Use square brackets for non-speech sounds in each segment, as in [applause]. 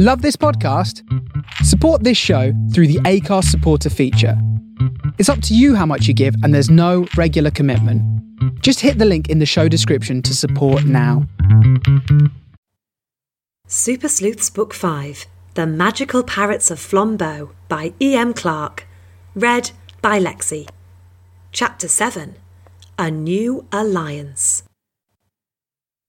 Love this podcast? Support this show through the Acast supporter feature. It's up to you how much you give, and there's no regular commitment. Just hit the link in the show description to support now. Super Sleuths Book 5 The Magical Parrots of Flambeau by E.M. Clark. Read by Lexi. Chapter 7 A New Alliance.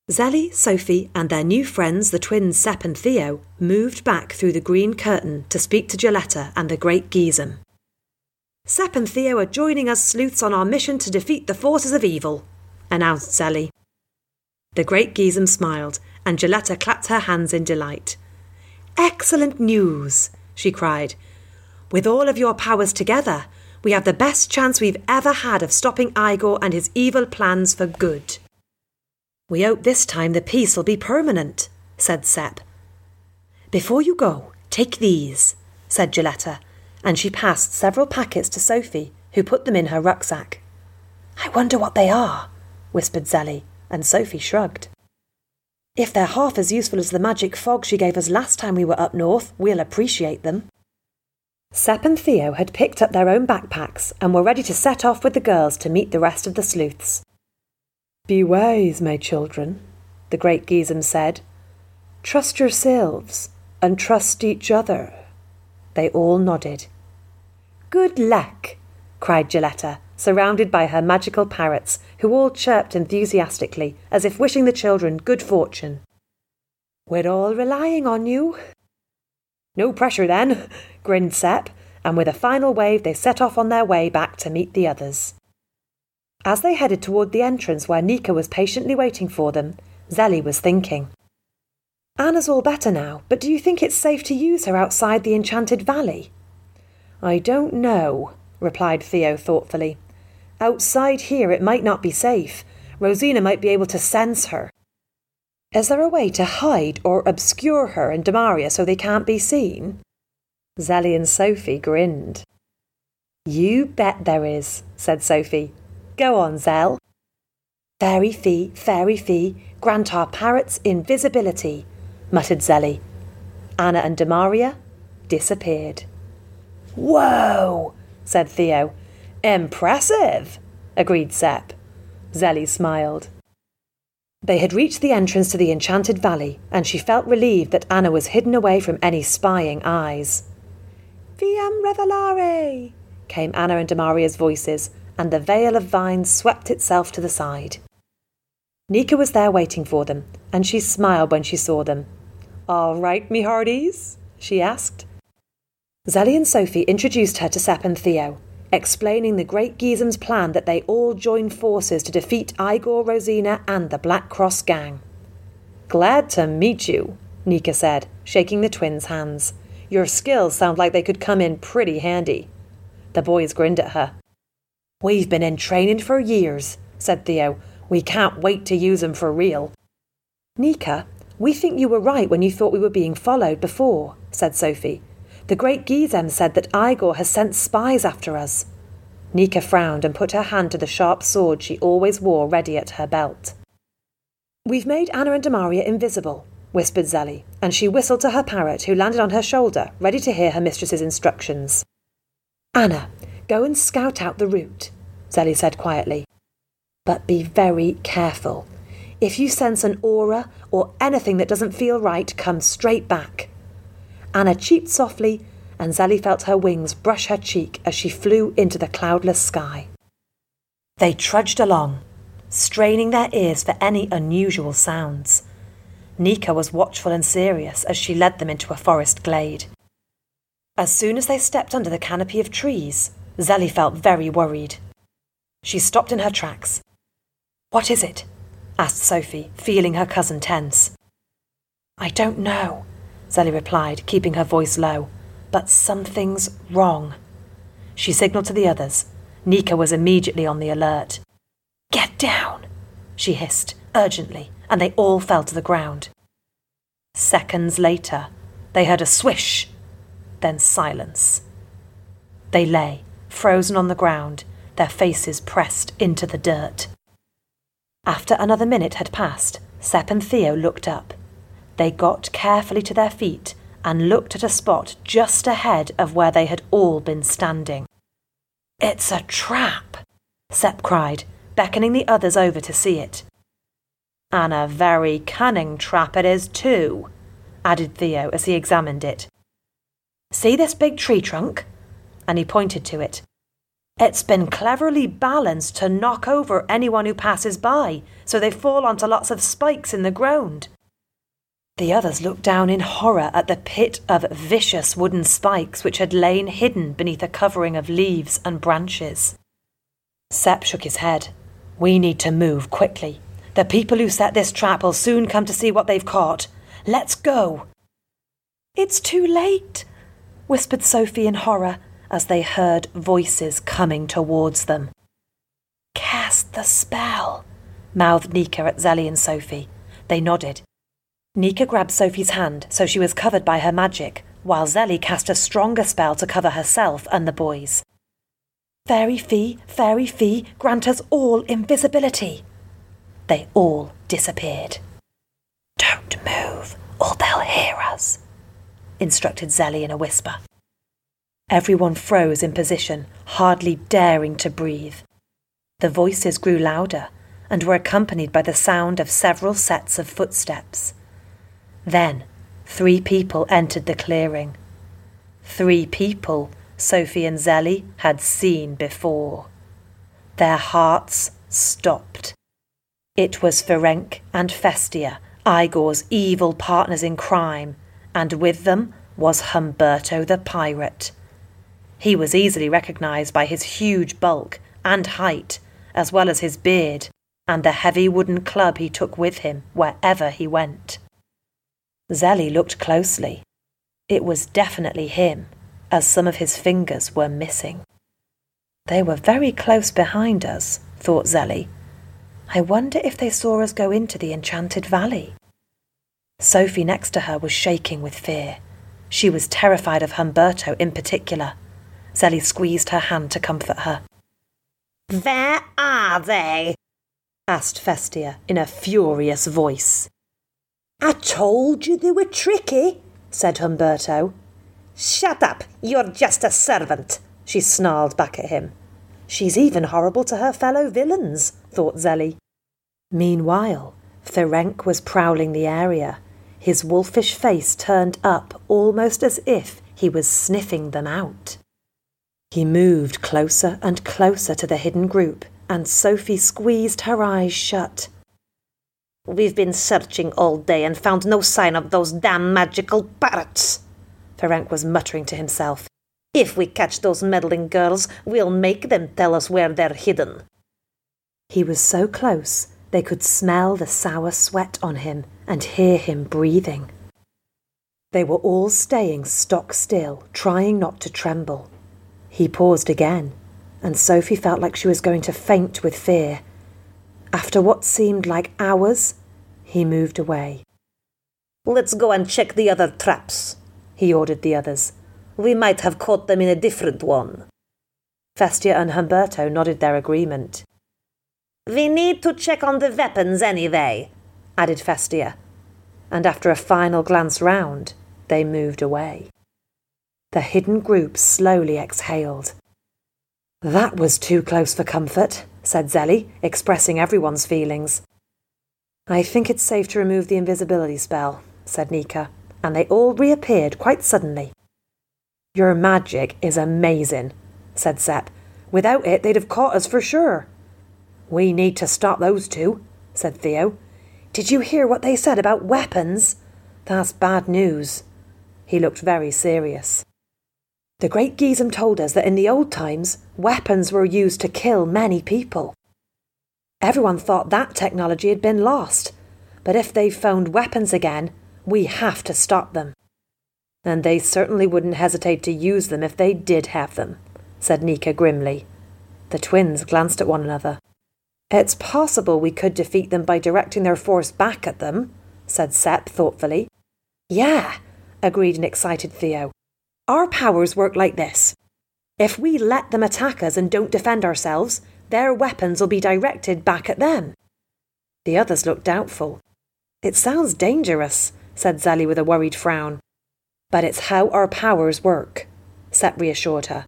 Zelly, Sophie, and their new friends, the twins Sep and Theo, moved back through the green curtain to speak to Gilletta and the great Geezem. Sep and Theo are joining us sleuths on our mission to defeat the forces of evil, announced Zelly. The great Geezem smiled, and Gilletta clapped her hands in delight. Excellent news, she cried. With all of your powers together, we have the best chance we've ever had of stopping Igor and his evil plans for good. We hope this time the peace will be permanent, said Sep. Before you go, take these, said Gilletta, and she passed several packets to Sophie, who put them in her rucksack. I wonder what they are, whispered Zelly, and Sophie shrugged. If they're half as useful as the magic fog she gave us last time we were up north, we'll appreciate them. Sep and Theo had picked up their own backpacks and were ready to set off with the girls to meet the rest of the sleuths. Be wise, my children, the great Geezem said. Trust yourselves and trust each other. They all nodded. Good luck, cried Gilletta, surrounded by her magical parrots, who all chirped enthusiastically, as if wishing the children good fortune. We're all relying on you. No pressure then, [laughs] grinned Sep, and with a final wave they set off on their way back to meet the others. As they headed toward the entrance where Nika was patiently waiting for them, Zelly was thinking. Anna's all better now, but do you think it's safe to use her outside the Enchanted Valley? I don't know, replied Theo thoughtfully. Outside here it might not be safe. Rosina might be able to sense her. Is there a way to hide or obscure her and Demaria so they can't be seen? Zelly and Sophie grinned. You bet there is, said Sophie. Go on, Zell. Fairy fee, fairy fee, grant our parrots invisibility, muttered Zelly. Anna and Demaria disappeared. Whoa, said Theo. Impressive, agreed Sep. Zelly smiled. They had reached the entrance to the enchanted valley, and she felt relieved that Anna was hidden away from any spying eyes. Viam revelare, came Anna and Demaria's voices, and the veil of vines swept itself to the side. Nika was there waiting for them, and she smiled when she saw them. All right, me hearties? she asked. Zelly and Sophie introduced her to Sep and Theo, explaining the great Geezem's plan that they all join forces to defeat Igor, Rosina, and the Black Cross gang. Glad to meet you, Nika said, shaking the twins' hands. Your skills sound like they could come in pretty handy. The boys grinned at her. We've been in training for years, said Theo. We can't wait to use them for real. Nika, we think you were right when you thought we were being followed before, said Sophie. The great Geezem said that Igor has sent spies after us. Nika frowned and put her hand to the sharp sword she always wore ready at her belt. We've made Anna and Demaria invisible, whispered Zelly, and she whistled to her parrot, who landed on her shoulder, ready to hear her mistress's instructions. Anna, Go and scout out the route, Zelly said quietly. But be very careful. If you sense an aura or anything that doesn't feel right, come straight back. Anna cheeped softly, and Zelly felt her wings brush her cheek as she flew into the cloudless sky. They trudged along, straining their ears for any unusual sounds. Nika was watchful and serious as she led them into a forest glade. As soon as they stepped under the canopy of trees, Zelly felt very worried. She stopped in her tracks. What is it? asked Sophie, feeling her cousin tense. I don't know, Zelly replied, keeping her voice low, but something's wrong. She signalled to the others. Nika was immediately on the alert. Get down, she hissed, urgently, and they all fell to the ground. Seconds later, they heard a swish, then silence. They lay, frozen on the ground, their faces pressed into the dirt. After another minute had passed, Sep and Theo looked up. They got carefully to their feet and looked at a spot just ahead of where they had all been standing. It's a trap, Sep cried, beckoning the others over to see it. And a very cunning trap it is, too, added Theo as he examined it. See this big tree trunk? And he pointed to it. It's been cleverly balanced to knock over anyone who passes by, so they fall onto lots of spikes in the ground. The others looked down in horror at the pit of vicious wooden spikes which had lain hidden beneath a covering of leaves and branches. Sep shook his head. We need to move quickly. The people who set this trap will soon come to see what they've caught. Let's go. It's too late, whispered Sophie in horror as they heard voices coming towards them. Cast the spell, mouthed Nika at Zelly and Sophie. They nodded. Nika grabbed Sophie's hand so she was covered by her magic, while Zelly cast a stronger spell to cover herself and the boys. Fairy Fee, Fairy Fee, grant us all invisibility. They all disappeared. Don't move, or they'll hear us, instructed Zelly in a whisper. Everyone froze in position, hardly daring to breathe. The voices grew louder and were accompanied by the sound of several sets of footsteps. Then, three people entered the clearing. Three people Sophie and Zelly had seen before. Their hearts stopped. It was Ferenc and Festia, Igor's evil partners in crime, and with them was Humberto the pirate. He was easily recognized by his huge bulk and height, as well as his beard and the heavy wooden club he took with him wherever he went. Zelly looked closely. It was definitely him, as some of his fingers were missing. They were very close behind us, thought Zelly. I wonder if they saw us go into the enchanted valley. Sophie next to her was shaking with fear. She was terrified of Humberto in particular. Zelly squeezed her hand to comfort her. Where are they? asked Festia in a furious voice. I told you they were tricky, said Humberto. Shut up, you're just a servant, she snarled back at him. She's even horrible to her fellow villains, thought Zelly. Meanwhile, Ferenc was prowling the area, his wolfish face turned up almost as if he was sniffing them out. He moved closer and closer to the hidden group, and Sophie squeezed her eyes shut. We've been searching all day and found no sign of those damn magical parrots, Ferenc was muttering to himself. If we catch those meddling girls, we'll make them tell us where they're hidden. He was so close they could smell the sour sweat on him and hear him breathing. They were all staying stock still, trying not to tremble. He paused again, and Sophie felt like she was going to faint with fear. After what seemed like hours, he moved away. Let's go and check the other traps, he ordered the others. We might have caught them in a different one. Festia and Humberto nodded their agreement. We need to check on the weapons anyway, added Festia. And after a final glance round, they moved away. The hidden group slowly exhaled. That was too close for comfort, said Zelly, expressing everyone's feelings. I think it's safe to remove the invisibility spell, said Nika, and they all reappeared quite suddenly. Your magic is amazing, said Sep. Without it, they'd have caught us for sure. We need to stop those two, said Theo. Did you hear what they said about weapons? That's bad news. He looked very serious. The Great Gizem told us that in the old times, weapons were used to kill many people. Everyone thought that technology had been lost, but if they've found weapons again, we have to stop them. And they certainly wouldn't hesitate to use them if they did have them, said Nika grimly. The twins glanced at one another. It's possible we could defeat them by directing their force back at them, said Sep thoughtfully. Yeah, agreed an excited Theo. Our powers work like this. If we let them attack us and don't defend ourselves, their weapons will be directed back at them. The others looked doubtful. It sounds dangerous, said Zelly with a worried frown. But it's how our powers work, Sep reassured her.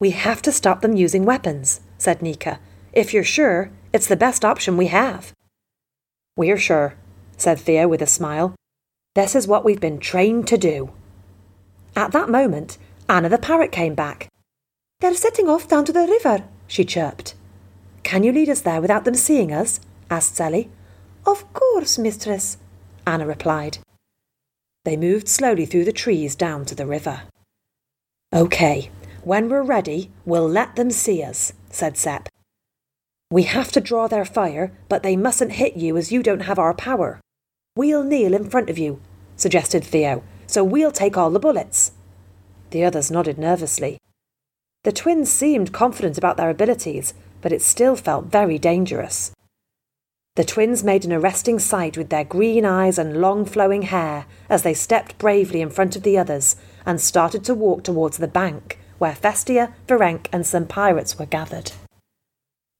We have to stop them using weapons, said Nika. If you're sure, it's the best option we have. We're sure, said Theo with a smile. This is what we've been trained to do. At that moment, Anna the parrot came back. They're setting off down to the river, she chirped. Can you lead us there without them seeing us? asked Zelly. Of course, mistress, Anna replied. They moved slowly through the trees down to the river. OK, when we're ready, we'll let them see us, said Sep. We have to draw their fire, but they mustn't hit you as you don't have our power. We'll kneel in front of you, suggested Theo, so we'll take all the bullets. The others nodded nervously. The twins seemed confident about their abilities, but it still felt very dangerous. The twins made an arresting sight with their green eyes and long flowing hair as they stepped bravely in front of the others and started to walk towards the bank where Festia, Ferenc, and some pirates were gathered.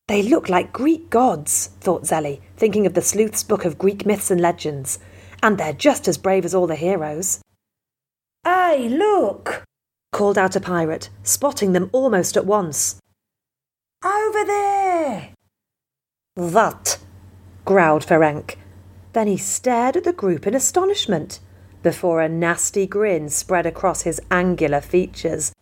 They look like Greek gods, thought Zelly, thinking of the sleuth's book of Greek myths and legends, and they're just as brave as all the heroes. Hey, look! called out a pirate, spotting them almost at once. Over there! That growled Ferenc. Then he stared at the group in astonishment before a nasty grin spread across his angular features.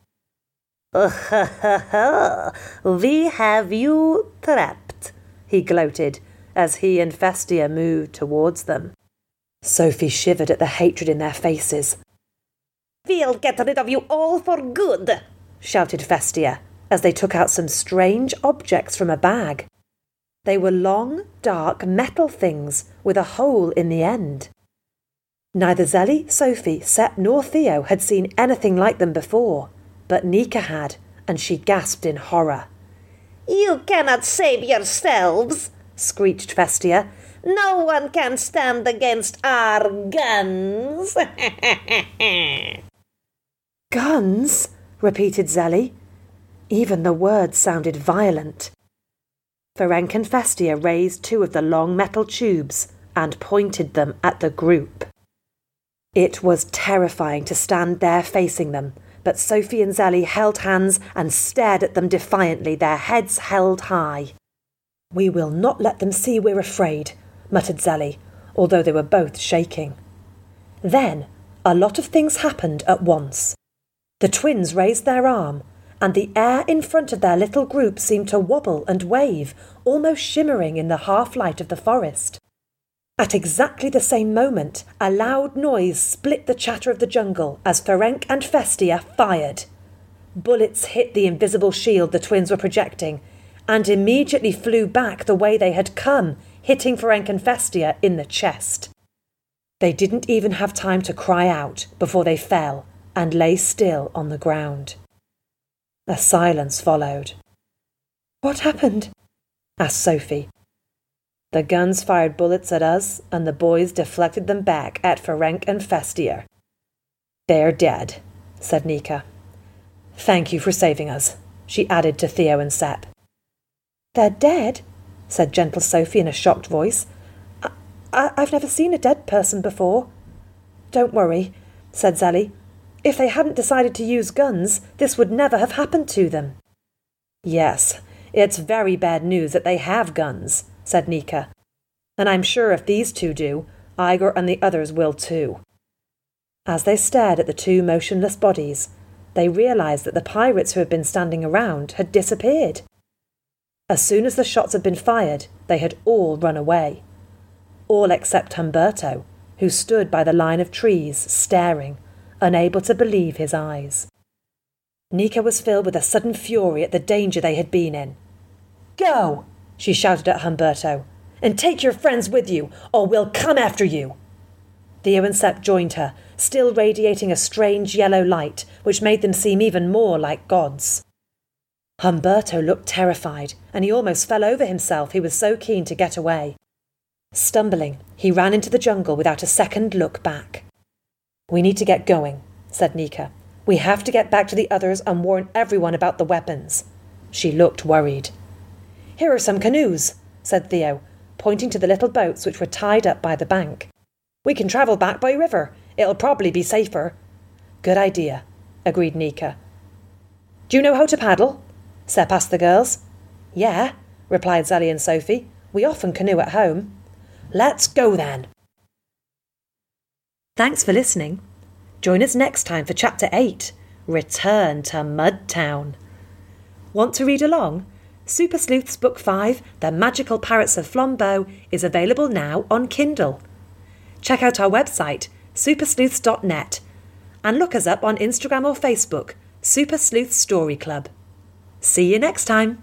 [laughs] we have you trapped, he gloated as he and Festia moved towards them. Sophie shivered at the hatred in their faces. We'll get rid of you all for good, shouted Festia as they took out some strange objects from a bag. They were long, dark metal things with a hole in the end. Neither Zelly, Sophie, Sep, nor Theo had seen anything like them before, but Nika had, and she gasped in horror. You cannot save yourselves, screeched Festia. No one can stand against our guns. [laughs] guns? repeated Zelly. Even the words sounded violent. Ferenc and Festia raised two of the long metal tubes and pointed them at the group. It was terrifying to stand there facing them, but Sophie and Zelly held hands and stared at them defiantly, their heads held high. We will not let them see we're afraid, muttered Zelly, although they were both shaking. Then a lot of things happened at once. The twins raised their arm, and the air in front of their little group seemed to wobble and wave, almost shimmering in the half light of the forest. At exactly the same moment, a loud noise split the chatter of the jungle as Ferenc and Festia fired. Bullets hit the invisible shield the twins were projecting and immediately flew back the way they had come, hitting Ferenc and Festia in the chest. They didn't even have time to cry out before they fell and lay still on the ground. A silence followed. What happened? asked Sophie. The guns fired bullets at us, and the boys deflected them back at Ferenc and Festia. They're dead, said Nika. Thank you for saving us, she added to Theo and Sep. They're dead? said gentle Sophie in a shocked voice. I- I- I've never seen a dead person before. Don't worry, said Zelly. If they hadn't decided to use guns, this would never have happened to them. Yes, it's very bad news that they have guns, said Nika. And I'm sure if these two do, Igor and the others will too. As they stared at the two motionless bodies, they realized that the pirates who had been standing around had disappeared. As soon as the shots had been fired, they had all run away. All except Humberto, who stood by the line of trees, staring, unable to believe his eyes. Nika was filled with a sudden fury at the danger they had been in. Go! she shouted at Humberto, and take your friends with you, or we'll come after you. Theo and Sep joined her, still radiating a strange yellow light which made them seem even more like gods. Humberto looked terrified, and he almost fell over himself, he was so keen to get away. Stumbling, he ran into the jungle without a second look back. We need to get going, said Nika. We have to get back to the others and warn everyone about the weapons. She looked worried. Here are some canoes, said Theo, pointing to the little boats which were tied up by the bank. We can travel back by river. It'll probably be safer. Good idea, agreed Nika. Do you know how to paddle? Sep asked the girls. Yeah, replied Zelly and Sophie. We often canoe at home. Let's go then. Thanks for listening. Join us next time for Chapter 8 Return to Mudtown. Want to read along? Super Sleuths Book 5 The Magical Parrots of Flambeau is available now on Kindle. Check out our website, supersleuths.net, and look us up on Instagram or Facebook, Super Sleuth Story Club. See you next time.